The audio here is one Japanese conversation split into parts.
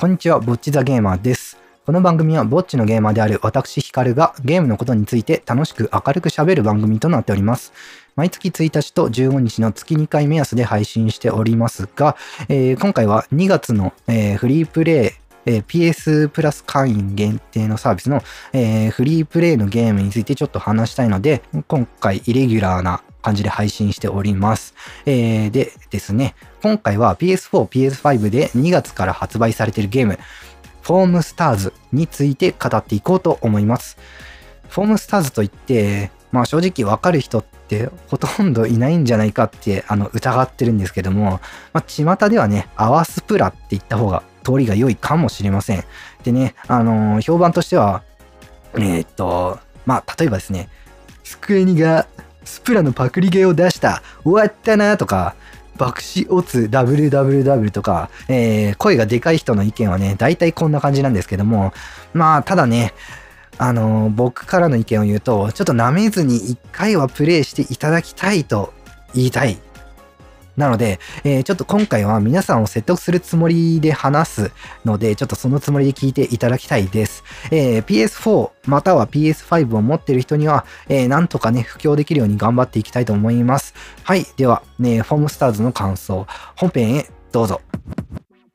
こんにちは、ぼっちザゲーマーです。この番組はぼっちのゲーマーである私ヒカルがゲームのことについて楽しく明るく喋る番組となっております。毎月1日と15日の月2回目安で配信しておりますが、えー今回は2月の、えーフリープレイえー PS プラス会員限定のサービスの、えーフリープレイのゲームについてちょっと話したいので、今回イレギュラーな感じで配信しております。えーでですね、今回は PS4、PS5 で2月から発売されているゲーム、フォームスターズについて語っていこうと思います。フォームスターズといって、まあ正直わかる人ってほとんどいないんじゃないかってあの疑ってるんですけども、まあ巷ではね、アワスプラって言った方が通りが良いかもしれません。でね、あのー評判としては、えーっと、まあ例えばですね、スクエニがスプラのパクリゲーを出した終わったなとか、爆死オツ WWW とか、えー声がでかい人の意見はね、大体こんな感じなんですけども、まあ、ただね、あのー僕からの意見を言うと、ちょっと舐めずに一回はプレイしていただきたいと言いたい。なので、えーちょっと今回は皆さんを説得するつもりで話すので、ちょっとそのつもりで聞いていただきたいです。えー PS4 または PS5 を持ってる人には、えーなんとかね、布教できるように頑張っていきたいと思います。はい。では、ね、フォームスターズの感想、本編へどうぞ。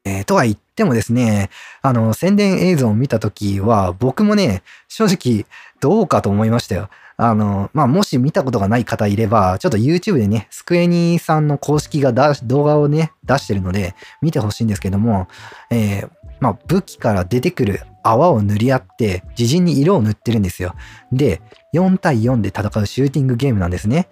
えーとは言ってもですね、あの、宣伝映像を見たときは、僕もね、正直、どうかと思いましたよ。あの、まあ、もし見たことがない方いれば、ちょっと YouTube でね、スクエニさんの公式が動画をね、出してるので、見てほしいんですけども、えーまあ、武器から出てくる泡を塗り合って、自陣に色を塗ってるんですよ。で、4対4で戦うシューティングゲームなんですね。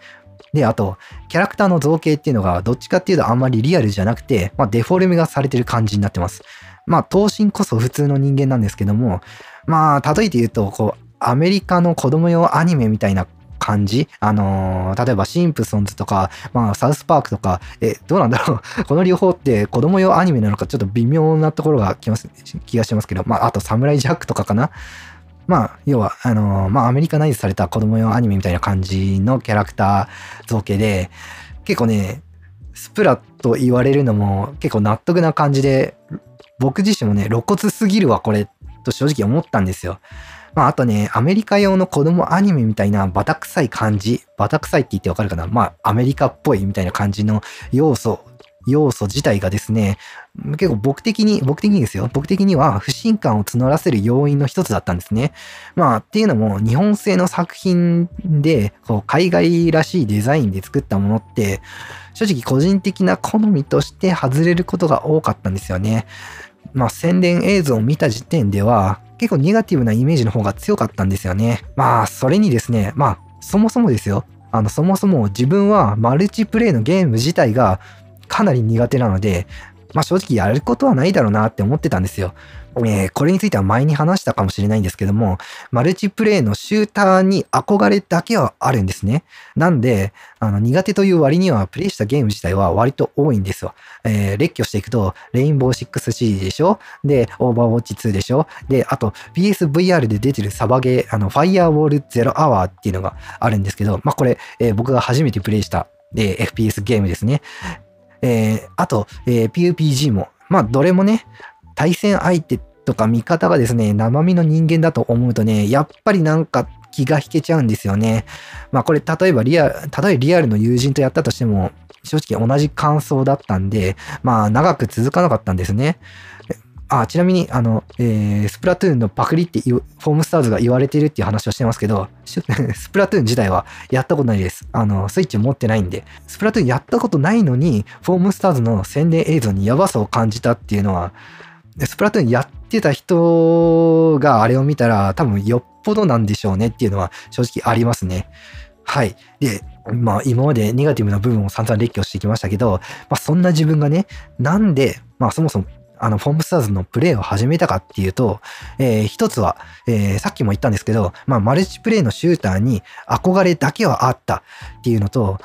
で、あと、キャラクターの造形っていうのが、どっちかっていうとあんまりリアルじゃなくて、まあ、デフォルメがされてる感じになってます。まあ、頭身こそ普通の人間なんですけども、まあ、例えて言うと、こう、アメリカの子供用アニメみたいな感じ？あのー例えばシンプソンズとか、まあ、サウスパークとか、え、どうなんだろう？この両方って子供用アニメなのかちょっと微妙なところがきます気がしますけど、まあ、あとサムライジャックとかかな。まあ、要は、あのーまあ、アメリカナイズされた子供用アニメみたいな感じのキャラクター造形で、結構ね、スプラと言われるのも結構納得な感じで、僕自身もね、露骨すぎるわ、これ、と正直思ったんですよ。まあ、あとね、アメリカ用の子供アニメみたいなバタ臭い感じ、バタ臭いって言ってわかるかな？まあ、アメリカっぽいみたいな感じの要素、要素自体がですね、結構僕的に、僕的にですよ。僕的には不信感を募らせる要因の一つだったんですね。まあ、っていうのも、日本製の作品で、こう、海外らしいデザインで作ったものって、正直個人的な好みとして外れることが多かったんですよね。まあ、宣伝映像を見た時点では、結構ネガティブなイメージの方が強かったんですよね。まあ、それにですね、まあ、そもそもですよ。あの、そもそも自分はマルチプレイのゲーム自体がかなり苦手なので、まあ正直やることはないだろうなって思ってたんですよ。えーこれについては前に話したかもしれないんですけども、マルチプレイのシューターに憧れだけはあるんですね。なんで、あの苦手という割にはプレイしたゲーム自体は割と多いんですよ。えー列挙していくと、レインボー 6C でしょ？で、オーバーウォッチ2でしょ？で、あと PSVR で出てるサバゲー、あの、ファイアウォールゼロアワーっていうのがあるんですけど、まあこれ、えー僕が初めてプレイした、え FPS ゲームですね。えーあと、えー PUPG も、まあ、どれもね、対戦相手とか味方がですね、生身の人間だと思うとね、やっぱりなんか気が引けちゃうんですよね。まあ、これ、例えばリアル、例えリアルの友人とやったとしても、正直同じ感想だったんで、まあ、長く続かなかったんですね。あ、ちなみに、あの、えースプラトゥーンのパクリってフォームスターズが言われてるっていう話をしてますけど、スプラトゥーン自体はやったことないです。あの、スイッチ持ってないんで。スプラトゥーンやったことないのに、フォームスターズの宣伝映像にやばさを感じたっていうのは、スプラトゥーンやってた人があれを見たら、多分よっぽどなんでしょうねっていうのは正直ありますね。はい。で、まあ今までネガティブな部分を散々列挙してきましたけど、まあそんな自分がね、なんで、まあそもそもあの、フォームスターズのプレイを始めたかっていうと、えー一つは、えーさっきも言ったんですけど、まあ、マルチプレイのシューターに憧れだけはあったっていうのと、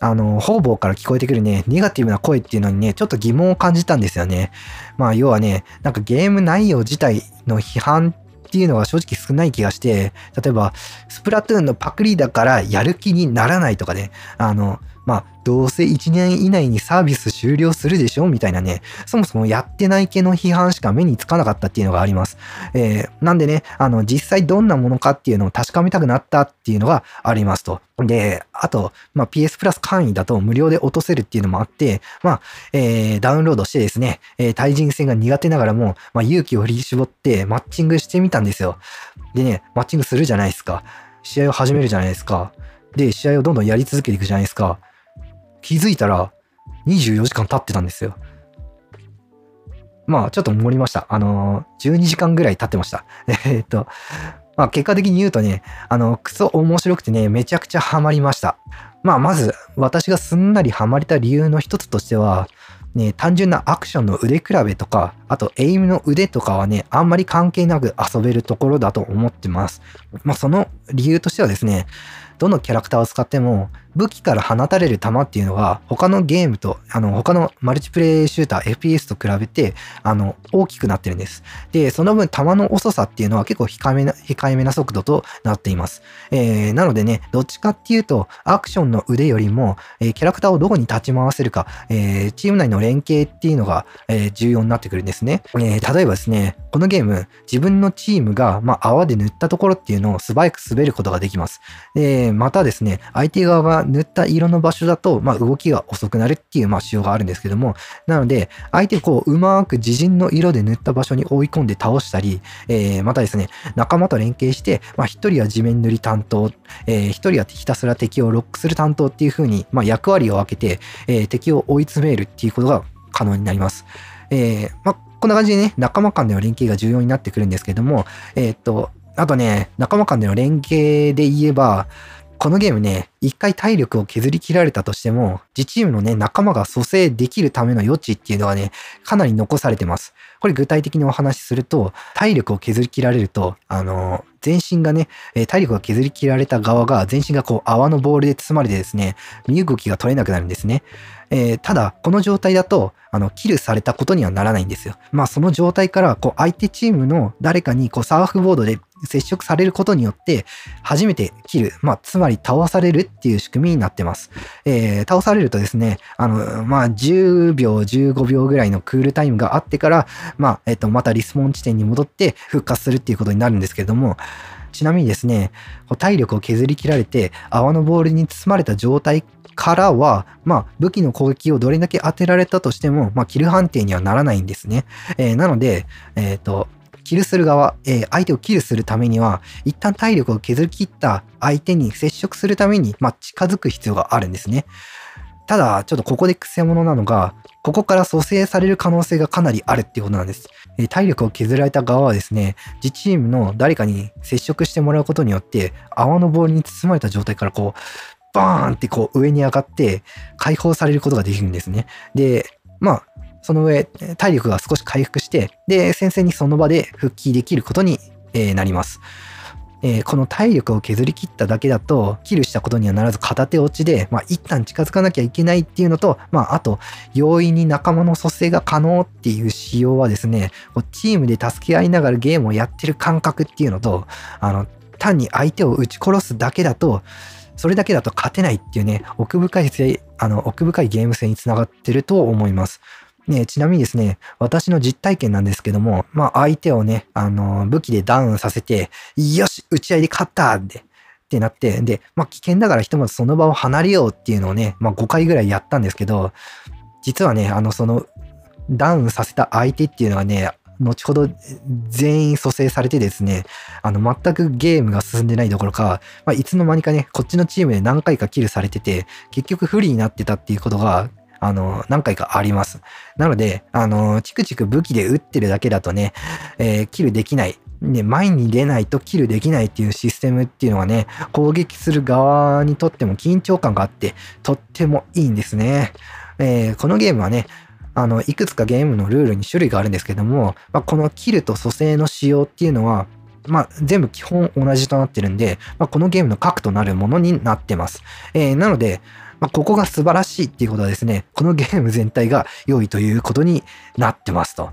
あの、方々から聞こえてくるね、ネガティブな声っていうのにね、ちょっと疑問を感じたんですよね。まあ、要はね、なんかゲーム内容自体の批判っていうのは正直少ない気がして、例えば、スプラトゥーンのパクリだからやる気にならないとかね、あの、まあ、どうせ1年以内にサービス終了するでしょみたいなね、そもそもやってない系の批判しか目につかなかったっていうのがあります。えー、なんでね、あの、実際どんなものかっていうのを確かめたくなったっていうのがありますと。で、あと、まあ、PS プラス会員だと無料で落とせるっていうのもあって、まあ、えー、ダウンロードしてですね、えー、対人戦が苦手ながらも、まあ、勇気を振り絞ってマッチングしてみたんですよ。でね、マッチングするじゃないですか。試合を始めるじゃないですか。で、試合をどんどんやり続けていくじゃないですか。気づいたら24時間経ってたんですよ。まあ、ちょっと盛りました。あのー、12時間ぐらい経ってました。えっと、まあ、結果的に言うとね、あの、クソ面白くてね、めちゃくちゃハマりました。まあ、まず、私がすんなりハマれた理由の一つとしては、ね、単純なアクションの腕比べとか、あとエイムの腕とかはね、あんまり関係なく遊べるところだと思ってます。まあ、その理由としてはですね、どのキャラクターを使っても武器から放たれる弾っていうのは他のゲームとあの他のマルチプレイシューター FPS と比べてあの大きくなってるんです。で、その分弾の遅さっていうのは結構控えめな控えめな速度となっています。えー、なのでね、どっちかっていうとアクションの腕よりも、えー、キャラクターをどこに立ち回せるか、えー、チーム内の連携っていうのが、えー、重要になってくるんですね。え、例えばですね、このゲーム自分のチームが、まあ、泡で塗ったところっていうのを素早く滑ることができます。で、またですね、相手側が塗った色の場所だと、まあ、動きが遅くなるっていう、まあ、仕様があるんですけども、なので、相手をこう、うまく自陣の色で塗った場所に追い込んで倒したり、えー、またですね、仲間と連携して、まあ、一人は地面塗り担当、えー、一人はひたすら敵をロックする担当っていう風に、まあ、役割を分けて、えー、敵を追い詰めるっていうことが可能になります。えー、まあ、こんな感じでね、仲間間での連携が重要になってくるんですけども、え、っと、あとね、仲間間での連携で言えば、このゲームね、一回体力を削り切られたとしても、自チームのね、仲間が蘇生できるための余地っていうのはね、かなり残されてます。これ具体的にお話しすると、体力を削り切られると、あの、全身がね、体力が削り切られた側が、全身がこう泡のボールで包まれてですね、身動きが取れなくなるんですね。えー、ただ、この状態だと、あの、キルされたことにはならないんですよ。まあ、その状態から、こう、相手チームの誰かに、こう、サーフボードで接触されることによって、初めてキル、まあ、つまり倒されるっていう仕組みになってます。えー、倒されるとですね、あの、まあ、10秒、15秒ぐらいのクールタイムがあってから、まあ、えっ、と、またリスポーン地点に戻って復活するっていうことになるんですけれども、ちなみにですね、体力を削り切られて泡のボールに包まれた状態からは、まあ、武器の攻撃をどれだけ当てられたとしても、まあ、キル判定にはならないんですね。えー、なので、えっ、ー、と、キルする側、えー、相手をキルするためには、一旦体力を削り切った相手に接触するために、まあ、近づく必要があるんですね。ただ、ちょっとここで癖者なのが、ここから蘇生される可能性がかなりあるっていうことなんです。えー、体力を削られた側はですね、自チームの誰かに接触してもらうことによって、泡のボールに包まれた状態からこう、バーンってこう上に上がって解放されることができるんですね。で、まあ、その上、体力が少し回復して、で、先生にその場で復帰できることに、え、なります。えー、この体力を削り切っただけだと、キルしたことにはならず片手落ちで、まあ、一旦近づかなきゃいけないっていうのと、まあ、あと、容易に仲間の蘇生が可能っていう仕様はですね、チームで助け合いながらゲームをやってる感覚っていうのと、あの、単に相手を撃ち殺すだけだと、それだけだと勝てないっていうね、奥深い、あの、奥深いゲーム性につながってると思います。ね、ちなみにですね、私の実体験なんですけども、まあ相手をね、あの、武器でダウンさせて、よし、打ち合いで勝ったって、ってなって、で、まあ危険だからひとまずその場を離れようっていうのをね、まあ5回ぐらいやったんですけど、実はね、あの、その、ダウンさせた相手っていうのはね、後ほど全員蘇生されてですね、あの、全くゲームが進んでないどころか、まあ、いつの間にかね、こっちのチームで何回かキルされてて、結局不利になってたっていうことが、あの、何回かあります。なので、あの、チクチク武器で撃ってるだけだとね、えー、キルできない。ね、前に出ないとキルできないっていうシステムっていうのはね、攻撃する側にとっても緊張感があって、とってもいいんですね。えー、このゲームはね、あの、いくつかゲームのルールに種類があるんですけども、まあ、このキルと蘇生の仕様っていうのは、まあ、全部基本同じとなってるんで、まあ、このゲームの核となるものになってます。えー、なので、まあ、ここが素晴らしいっていうことはですね、このゲーム全体が良いということになってますと。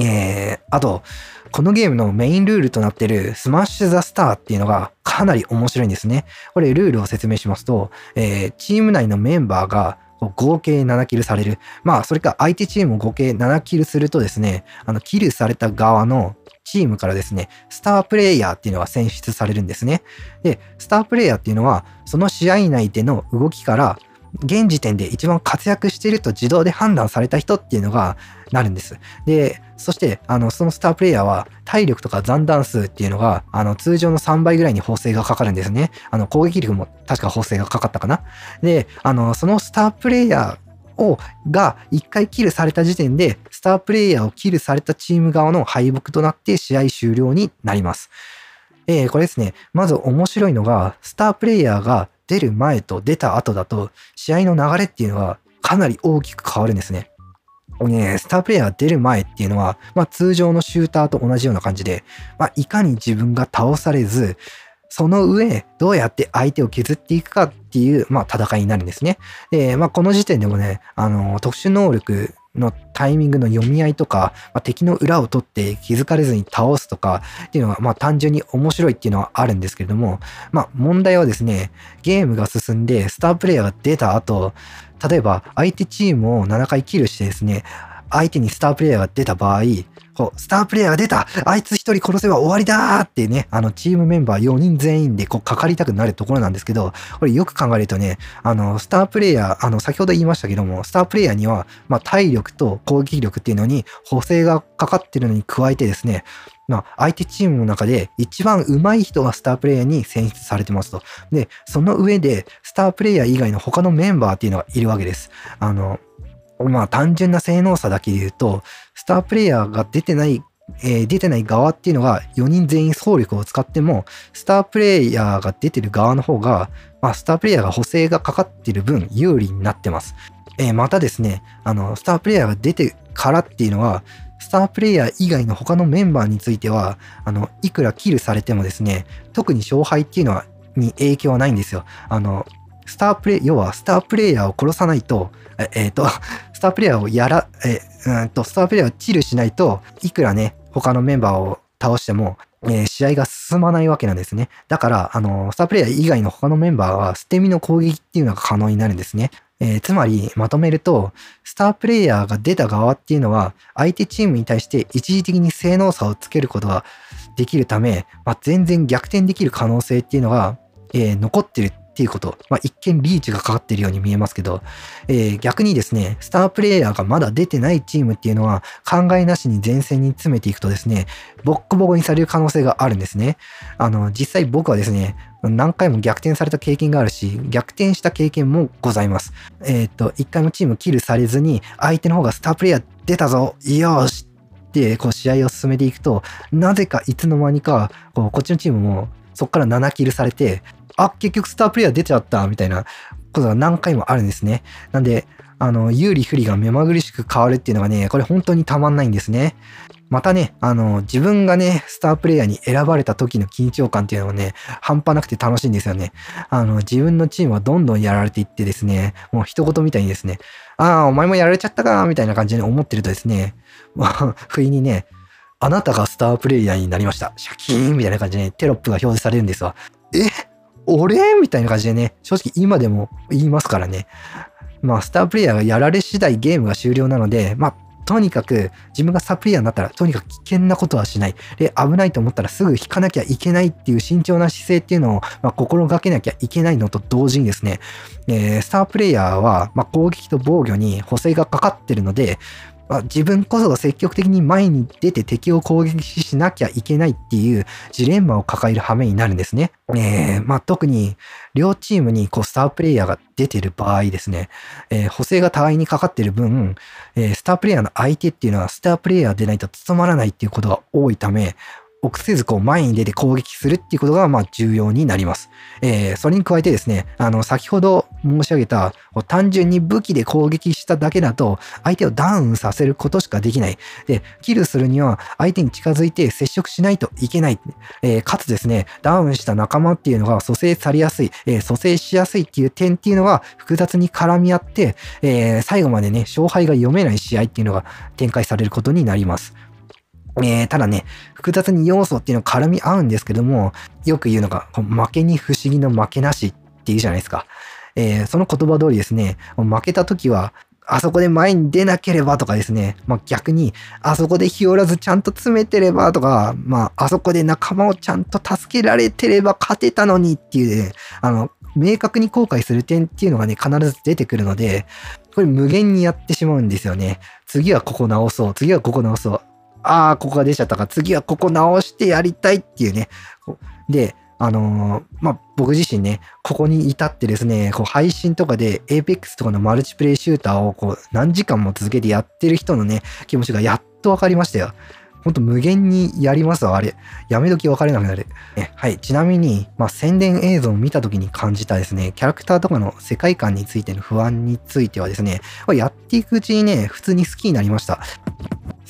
えー、あと、このゲームのメインルールとなってるスマッシュ・ザ・スターっていうのがかなり面白いんですね。これルールを説明しますと、えー、チーム内のメンバーが合計7キルされる。まあ、それか相手チームを合計7キルするとですね、あの、キルされた側のチームからですね、スタープレイヤーっていうのが選出されるんですね。で、スタープレイヤーっていうのは、その試合内での動きから、現時点で一番活躍していると自動で判断された人っていうのがなるんです。で、そして、あの、そのスタープレイヤーは体力とか残弾数っていうのが、あの、通常の3倍ぐらいに補正がかかるんですね。あの、攻撃力も確か補正がかかったかな。で、あの、そのスタープレイヤーを、が1回キルされた時点で、スタープレイヤーをキルされたチーム側の敗北となって試合終了になります。えー、これですね、まず面白いのが、スタープレイヤーが出る前と出た後だと、試合の流れっていうのはかなり大きく変わるんですね。ね、スタープレイヤー出る前っていうのは、まあ通常のシューターと同じような感じで、まあいかに自分が倒されず、その上、どうやって相手を削っていくかっていう、まあ戦いになるんですね。で、まあこの時点でもね、あの、特殊能力のタイミングの読み合いとか、まあ、敵の裏を取って気づかれずに倒すとかっていうのは、まあ単純に面白いっていうのはあるんですけれども、まあ問題はですね、ゲームが進んでスタープレイヤーが出た後、例えば相手チームを7回キルしてですね、相手にスタープレイヤーが出た場合、こう、スタープレイヤーが出たあいつ一人殺せば終わりだーってね、あの、チームメンバー4人全員でこう、かかりたくなるところなんですけど、これよく考えるとね、あの、スタープレイヤー、あの、先ほど言いましたけども、スタープレイヤーには、まあ、体力と攻撃力っていうのに補正がかかってるのに加えてですね、まあ、相手チームの中で一番上手い人がスタープレイヤーに選出されてますと。で、その上で、スタープレイヤー以外の他のメンバーっていうのがいるわけです。あの、まあ単純な性能差だけで言うと、スタープレイヤーが出てない、えー、出てない側っていうのが4人全員総力を使っても、スタープレイヤーが出てる側の方が、まあスタープレイヤーが補正がかかってる分有利になってます。えー、またですね、あの、スタープレイヤーが出てからっていうのは、スタープレイヤー以外の他のメンバーについては、あの、いくらキルされてもですね、特に勝敗っていうのは、に影響はないんですよ。あの、スタープレイ、要はスタープレイヤーを殺さないと、えっ、えー、と、スタープレイヤーをやら、えうんと、スタープレイヤーをチルしないといくらね、他のメンバーを倒しても、えー、試合が進まないわけなんですね。だから、あの、スタープレイヤー以外の他のメンバーは捨て身の攻撃っていうのが可能になるんですね。えー、つまり、まとめると、スタープレイヤーが出た側っていうのは、相手チームに対して一時的に性能差をつけることができるため、まあ、全然逆転できる可能性っていうのが、えー、残ってるっっていうこと。まあ、一見リーチがかかっているように見えますけど、えー、逆にですね、スタープレイヤーがまだ出てないチームっていうのは、考えなしに前線に詰めていくとですね、ボッコボコにされる可能性があるんですね。あの、実際僕はですね、何回も逆転された経験があるし、逆転した経験もございます。えっ、と、一回もチームキルされずに、相手の方がスタープレイヤー出たぞよーしってこう試合を進めていくと、なぜかいつの間にか、こうこっちのチームもそこから7キルされて、あ、結局スタープレイヤー出ちゃった、みたいなことが何回もあるんですね。なんで、あの、有利不利が目まぐるしく変わるっていうのがね、これ本当にたまんないんですね。またね、あの、自分がね、スタープレイヤーに選ばれた時の緊張感っていうのもね、半端なくて楽しいんですよね。あの、自分のチームはどんどんやられていってですね、もう一言みたいにですね、ああ、お前もやられちゃったか、みたいな感じで思ってるとですね、もう不意にね、あなたがスタープレイヤーになりました。シャキーンみたいな感じで、ね、テロップが表示されるんですわ。え？俺？みたいな感じでね、正直今でも言いますからね。まあ、スタープレイヤーがやられ次第ゲームが終了なので、まあ、とにかく自分がスタープレイヤーになったらとにかく危険なことはしない。で、危ないと思ったらすぐ引かなきゃいけないっていう慎重な姿勢っていうのを、まあ、心がけなきゃいけないのと同時にですね、えー、スタープレイヤーは、まあ、攻撃と防御に補正がかかってるので、自分こそが積極的に前に出て敵を攻撃しなきゃいけないっていうジレンマを抱える羽目になるんですね。えー、まあ、特に両チームにこうスタープレイヤーが出てる場合ですね、えー、補正が互いにかかってる分、えー、スタープレイヤーの相手っていうのはスタープレイヤーでないと務まらないっていうことが多いため、臆せずこう前に出て攻撃するっていうことがまあ重要になります。えー、それに加えてですね、あの、先ほど申し上げた、単純に武器で攻撃しただけだと、相手をダウンさせることしかできない。で、キルするには相手に近づいて接触しないといけない。えー、かつですね、ダウンした仲間っていうのが蘇生されやすい、えー、蘇生しやすいっていう点っていうのが複雑に絡み合って、えー、最後までね、勝敗が読めない試合っていうのが展開されることになります。えー、ただね、複雑に要素っていうのが絡み合うんですけども、よく言うのが、負けに不思議の負けなしっていうじゃないですか。えー、その言葉通りですね、負けた時は、あそこで前に出なければとかですね、まあ、逆に、あそこで日和らずちゃんと詰めてればとか、まあ、あそこで仲間をちゃんと助けられてれば勝てたのにっていうね、あの、明確に後悔する点っていうのがね、必ず出てくるので、これ無限にやってしまうんですよね。次はここ直そう。次はここ直そう。ああ、ここが出ちゃったか、次はここ直してやりたいっていうね。で、あのー、まあ、僕自身ね、ここに至ってですね、こう配信とかで Apex とかのマルチプレイシューターをこう何時間も続けてやってる人のね、気持ちがやっと分かりましたよ。ほんと無限にやりますわ、あれ。やめ時分かれなくなる。ね、はい。ちなみに、まあ、宣伝映像を見た時に感じたですね、キャラクターとかの世界観についての不安についてはですね、やっていくうちにね、普通に好きになりました。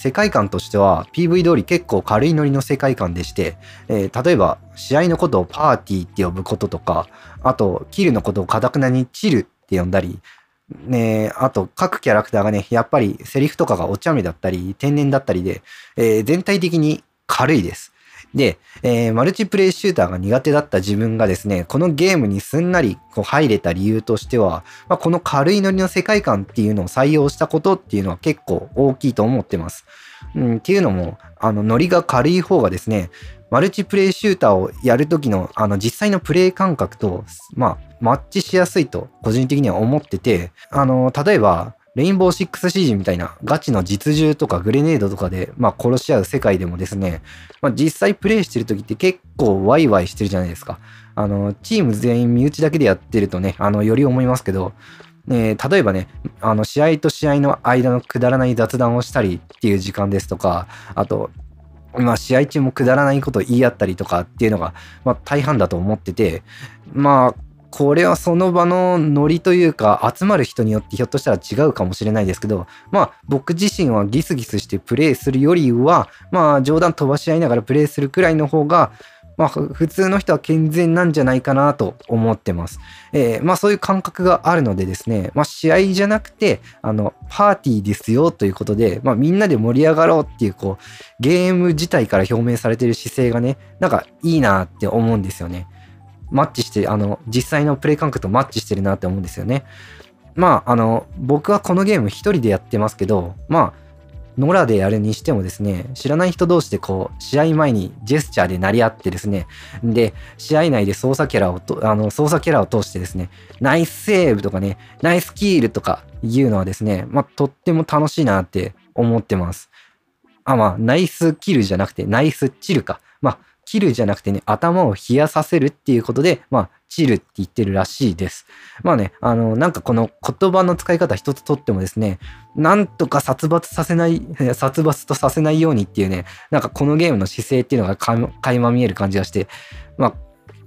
世界観としては PV 通り結構軽いノリの世界観でして、えー、例えば試合のことをパーティーって呼ぶこととか、あとキルのことをかたくなにチルって呼んだり、ね、あと各キャラクターがね、やっぱりセリフとかがお茶目だったり、天然だったりで、えー、全体的に軽いです。で、えー、マルチプレイシューターが苦手だった自分がですね、このゲームにすんなりこう入れた理由としては、まあ、この軽いノリの世界観っていうのを採用したことっていうのは結構大きいと思ってます。うん、っていうのも、あの、ノリが軽い方がですね、マルチプレイシューターをやるときの、あの、実際のプレイ感覚と、まあ、マッチしやすいと、個人的には思ってて、あの、例えば、レインボーシックスシージみたいなガチの実銃とかグレネードとかで、まあ、殺し合う世界でもですね、まあ、実際プレイしてる時って結構ワイワイしてるじゃないですか。あの、チーム全員身内だけでやってるとね、あの、より思いますけど、えー、例えばね、あの、試合と試合の間のくだらない雑談をしたりっていう時間ですとか、あと、まあ、試合中もくだらないことを言い合ったりとかっていうのが、まあ、大半だと思ってて、まあ、これはその場のノリというか集まる人によってひょっとしたら違うかもしれないですけどまあ僕自身はギスギスしてプレイするよりはまあ冗談飛ばし合いながらプレイするくらいの方がまあ普通の人は健全なんじゃないかなと思ってます。えー、まあそういう感覚があるのでですね、まあ試合じゃなくて、あの、パーティーですよということで、まあみんなで盛り上がろうっていうこう、ゲーム自体から表明されてる姿勢がね、なんかいいなって思うんですよね。マッチして、あの、実際のプレイ感覚とマッチしてるなって思うんですよね。まあ、あの、僕はこのゲーム一人でやってますけど、まあ、野良でやるにしてもですね、知らない人同士でこう、試合前にジェスチャーで鳴り合ってですね、で、試合内で操作キャラをと、あの、操作キャラを通してですね、ナイスセーブとかね、ナイスキールとかいうのはですね、まあ、とっても楽しいなって思ってます。あ、まあ、ナイスキルじゃなくて、ナイスチルか。切るじゃなくてね、頭を冷やさせるっていうことで、まあ、チルって言ってるらしいです。まあね、あの、なんかこの言葉の使い方一つとってもですね、なんとか殺伐させない、殺伐とさせないようにっていうね、なんかこのゲームの姿勢っていうのが垣間見える感じがして、まあ、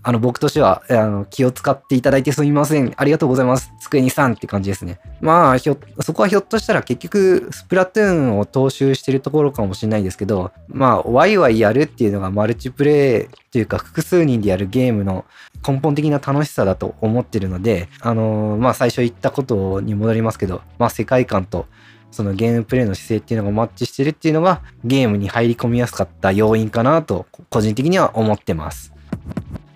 あの、僕としては、あの、気を使っていただいてすみません。ありがとうございます。机にさんって感じですね。まあ、ひょ、そこはひょっとしたら結局、スプラトゥーンを踏襲してるところかもしれないですけど、まあ、ワイワイやるっていうのがマルチプレイというか、複数人でやるゲームの根本的な楽しさだと思ってるので、あの、まあ、最初言ったことに戻りますけど、まあ、世界観と、そのゲームプレイの姿勢っていうのがマッチしてるっていうのがゲームに入り込みやすかった要因かなと個人的には思ってます。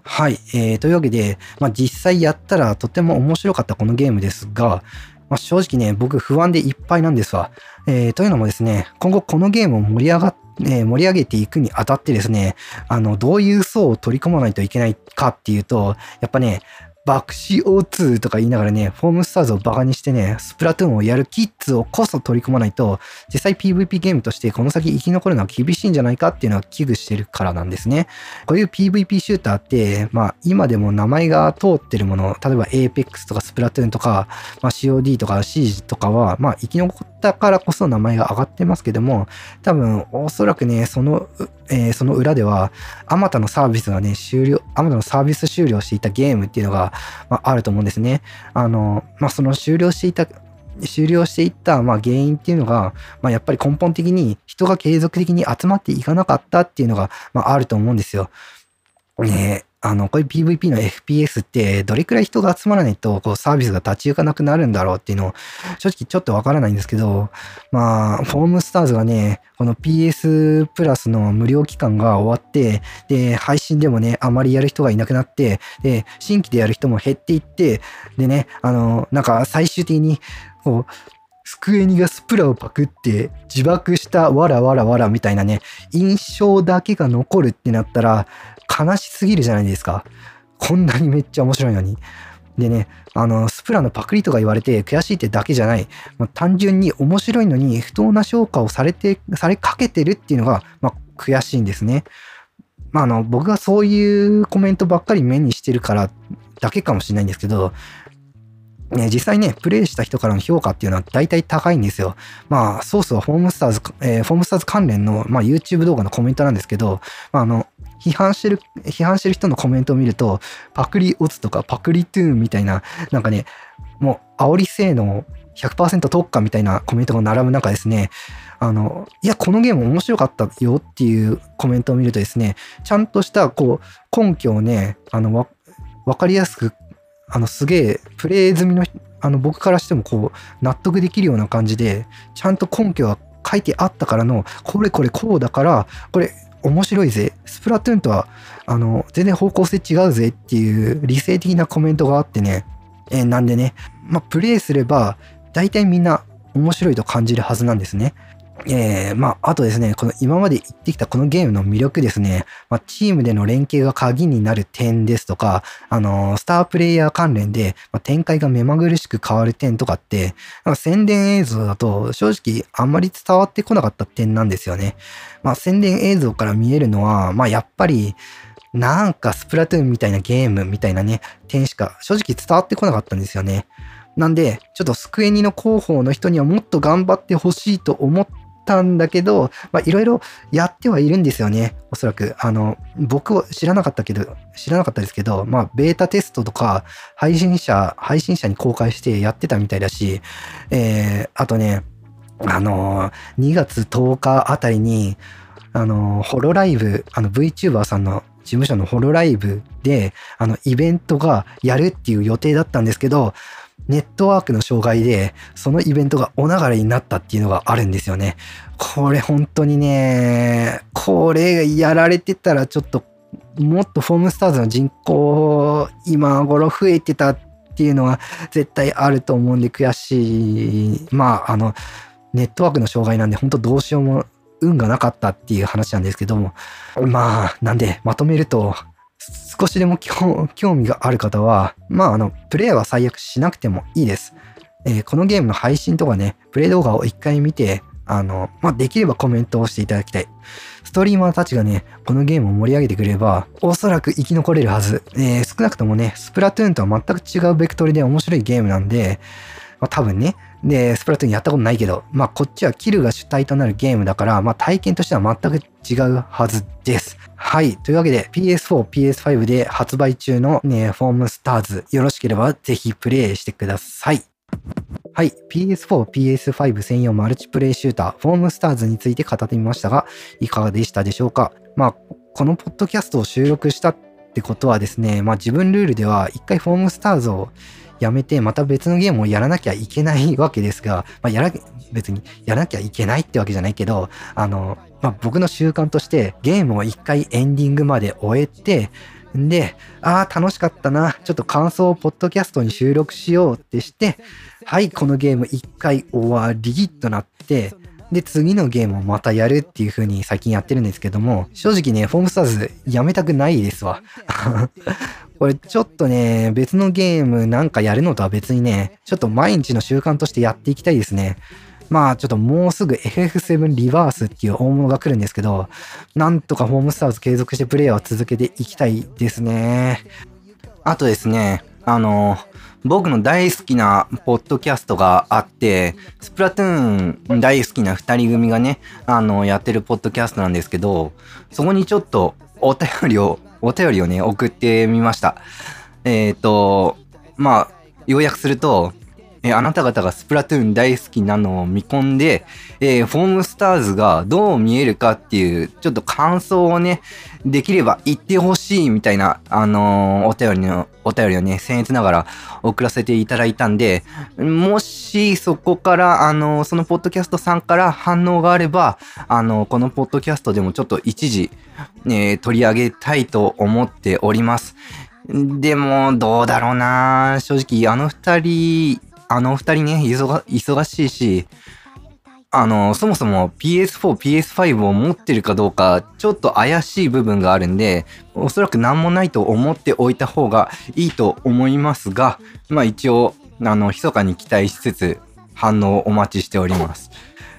はい。えー、というわけで、まあ、実際やったらとても面白かったこのゲームですが、まあ、正直ね、僕不安でいっぱいなんですわ。えー、というのもですね、今後このゲームを盛り上がっえ、盛り上げていくにあたってですね、あの、どういう層を取り込まないといけないかっていうと、やっぱね、爆死 O2 とか言いながらね、フォームスターズをバカにしてね、スプラトゥーンをやるキッズをこそ取り込まないと、実際 PVP ゲームとしてこの先生き残るのは厳しいんじゃないかっていうのは危惧してるからなんですね。こういう PVP シューターって、まあ今でも名前が通ってるもの、例えば Apex とかスプラトゥーンとか、まあ、COD とか Siege とかは、まあ生き残ったからこそ名前が上がってますけども、多分おそらくね、その、えー、その裏では、あまたのサービスがね、終了、あまたのサービス終了していたゲームっていうのが、まあ、あると思うんですね。あの、まあ、その終了していた、終了していった、まあ、原因っていうのが、まあ、やっぱり根本的に人が継続的に集まっていかなかったっていうのが、まあ、あると思うんですよ。ねあの、こういう PVP の FPS ってどれくらい人が集まらないとこうサービスが立ち行かなくなるんだろうっていうのを正直ちょっとわからないんですけど、まあ、フォームスターズがね、この PS プラスの無料期間が終わって、で、配信でもね、あまりやる人がいなくなって、で、新規でやる人も減っていって、でね、あの、なんか最終的に、こう、スクエニがスプラをパクって自爆したわらわらわらみたいなね、印象だけが残るってなったら悲しすぎるじゃないですか。こんなにめっちゃ面白いのに。でね、あの、スプラのパクリとか言われて悔しいってだけじゃない。まあ、単純に面白いのに不当な評価をされて、されかけてるっていうのが、まあ、悔しいんですね。まあ、あの、僕がそういうコメントばっかり目にしてるからだけかもしれないんですけど、ね、実際ね、プレイした人からの評価っていうのは大体高いんですよ。まあ、ソースはフォームスターズ、えー、フォームスターズ関連の、まあ、YouTube 動画のコメントなんですけど、まあ、あの、批判してる、批判してる人のコメントを見ると、パクリオツとかパクリトゥーンみたいな、なんかね、もう、煽り性能100%特化みたいなコメントが並ぶ中ですね、あの、いや、このゲーム面白かったよっていうコメントを見るとですね、ちゃんとした、こう、根拠をね、あの、わ、わかりやすくあのすげえプレイ済みのあの僕からしてもこう納得できるような感じでちゃんと根拠が書いてあったからのこれこれこうだからこれ面白いぜ。スプラトゥーンとはあの全然方向性違うぜっていう理性的なコメントがあってね、えー、なんでね。まあプレイすれば大体みんな面白いと感じるはずなんですね。えー、まあ、あとですね、この今まで言ってきたこのゲームの魅力ですね、まあ、チームでの連携が鍵になる点ですとか、あのー、スタープレイヤー関連で、まあ、展開が目まぐるしく変わる点とかって、なんか宣伝映像だと正直あんまり伝わってこなかった点なんですよね。まあ、宣伝映像から見えるのは、まあ、やっぱり、なんかスプラトゥーンみたいなゲームみたいなね、点しか正直伝わってこなかったんですよね。なんで、ちょっとスクエニの広報の人にはもっと頑張ってほしいと思ったんだけど、まあ、いろいろやってはいるんですよね。おそらく。あの、僕は知らなかったけど、知らなかったですけど、まあ、ベータテストとか、配信者、配信者に公開してやってたみたいだし、えー、あとね、あの2月10日あたりに、あのホロライブ、あの VTuber さんの事務所のホロライブで、あの、イベントがやるっていう予定だったんですけど、ネットワークの障害で、そのイベントがお流れになったっていうのがあるんですよね。これ本当にね、これやられてたらちょっと、もっとフォームスターズの人口、今頃増えてたっていうのは絶対あると思うんで悔しい。まあ、あの、ネットワークの障害なんで本当どうしようも運がなかったっていう話なんですけども。まあ、なんでまとめると、少しでも興味がある方は、まあ、あの、プレイは最悪しなくてもいいです。えー、このゲームの配信とかね、プレイ動画を一回見て、あの、まあ、できればコメントをしていただきたい。ストリーマーたちがね、このゲームを盛り上げてくれれば、おそらく生き残れるはず。えー、少なくともね、スプラトゥーンとは全く違うベクトルで面白いゲームなんで、まあ、多分ね、で、スプラトゥーンやったことないけど、まあこっちはキルが主体となるゲームだから、まあ体験としては全く違うはずです。はい。というわけで PS4、PS5 で発売中のね、フォームスターズ、よろしければぜひプレイしてください。はい。PS4、PS5 専用マルチプレイシューター、フォームスターズについて語ってみましたが、いかがでしたでしょうか？まあ、このポッドキャストを収録したってことはですね、まあ自分ルールでは一回フォームスターズをやめてまた別のゲームをやらなきゃいけないわけですが、まあ、やら、別にやらなきゃいけないってわけじゃないけど、あの、まあ、僕の習慣としてゲームを一回エンディングまで終えて、で、ああ、楽しかったな。ちょっと感想をポッドキャストに収録しようってして、はい、このゲーム一回終わりとなって、で、次のゲームをまたやるっていう風に最近やってるんですけども、正直ね、フォームスターズやめたくないですわ。これちょっとね、別のゲームなんかやるのとは別にね、ちょっと毎日の習慣としてやっていきたいですね。まあちょっともうすぐ FF7 リバースっていう大物が来るんですけど、なんとかホームスターズ継続してプレイヤーを続けていきたいですね。あとですね、あの、僕の大好きなポッドキャストがあって、スプラトゥーン大好きな二人組がね、あの、やってるポッドキャストなんですけど、そこにちょっとお便りをお便りをね、送ってみました。えっ、ー、と、まあ、要約すると、えー、あなた方がスプラトゥーン大好きなのを見込んで、えー、フォームスターズがどう見えるかっていう、ちょっと感想をね、できれば言ってほしいみたいな、あのー、お便りの、お便りをね、僭越ながら送らせていただいたんで、もしそこから、あのー、そのポッドキャストさんから反応があれば、あのー、このポッドキャストでもちょっと一時、ね、取り上げたいと思っております。でも、どうだろうな正直、あの二人、あのお二人ね、忙忙しいし、あの、そもそも PS4、PS5 を持ってるかどうか、ちょっと怪しい部分があるんで、おそらく何もないと思っておいた方がいいと思いますが、まあ一応、あの、密かに期待しつつ、反応をお待ちしております。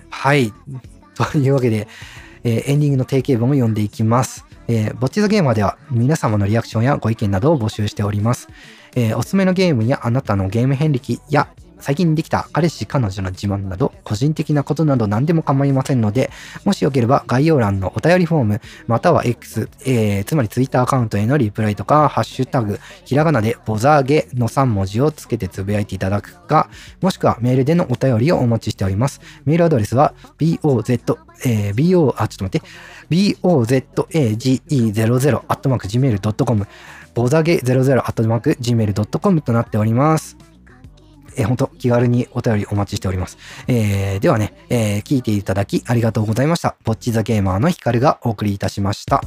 はい。というわけで、えー、エンディングの定型文を読んでいきます。えー、ぼっちザゲーマーでは皆様のリアクションやご意見などを募集しております。えー、おすすめのゲームやあなたのゲーム遍歴や最近できた彼氏彼女の自慢など個人的なことなど何でも構いませんのでもしよければ概要欄のお便りフォームまたは X、えー、つまり Twitter アカウントへのリプライとかハッシュタグひらがなでボザーゲの3文字をつけてつぶやいていただくかもしくはメールでのお便りをお待ちしております。メールアドレスは boz、えー、bo あちょっと待って。Bozage00 アットマーク gmail.com ボザゲ00アットマーク gmail.com となっております。えー、本当気軽にお便りお待ちしております。えー、ではね、えー、聞いていただきありがとうございました。ポッチザゲーマーのヒカルがお送りいたしました。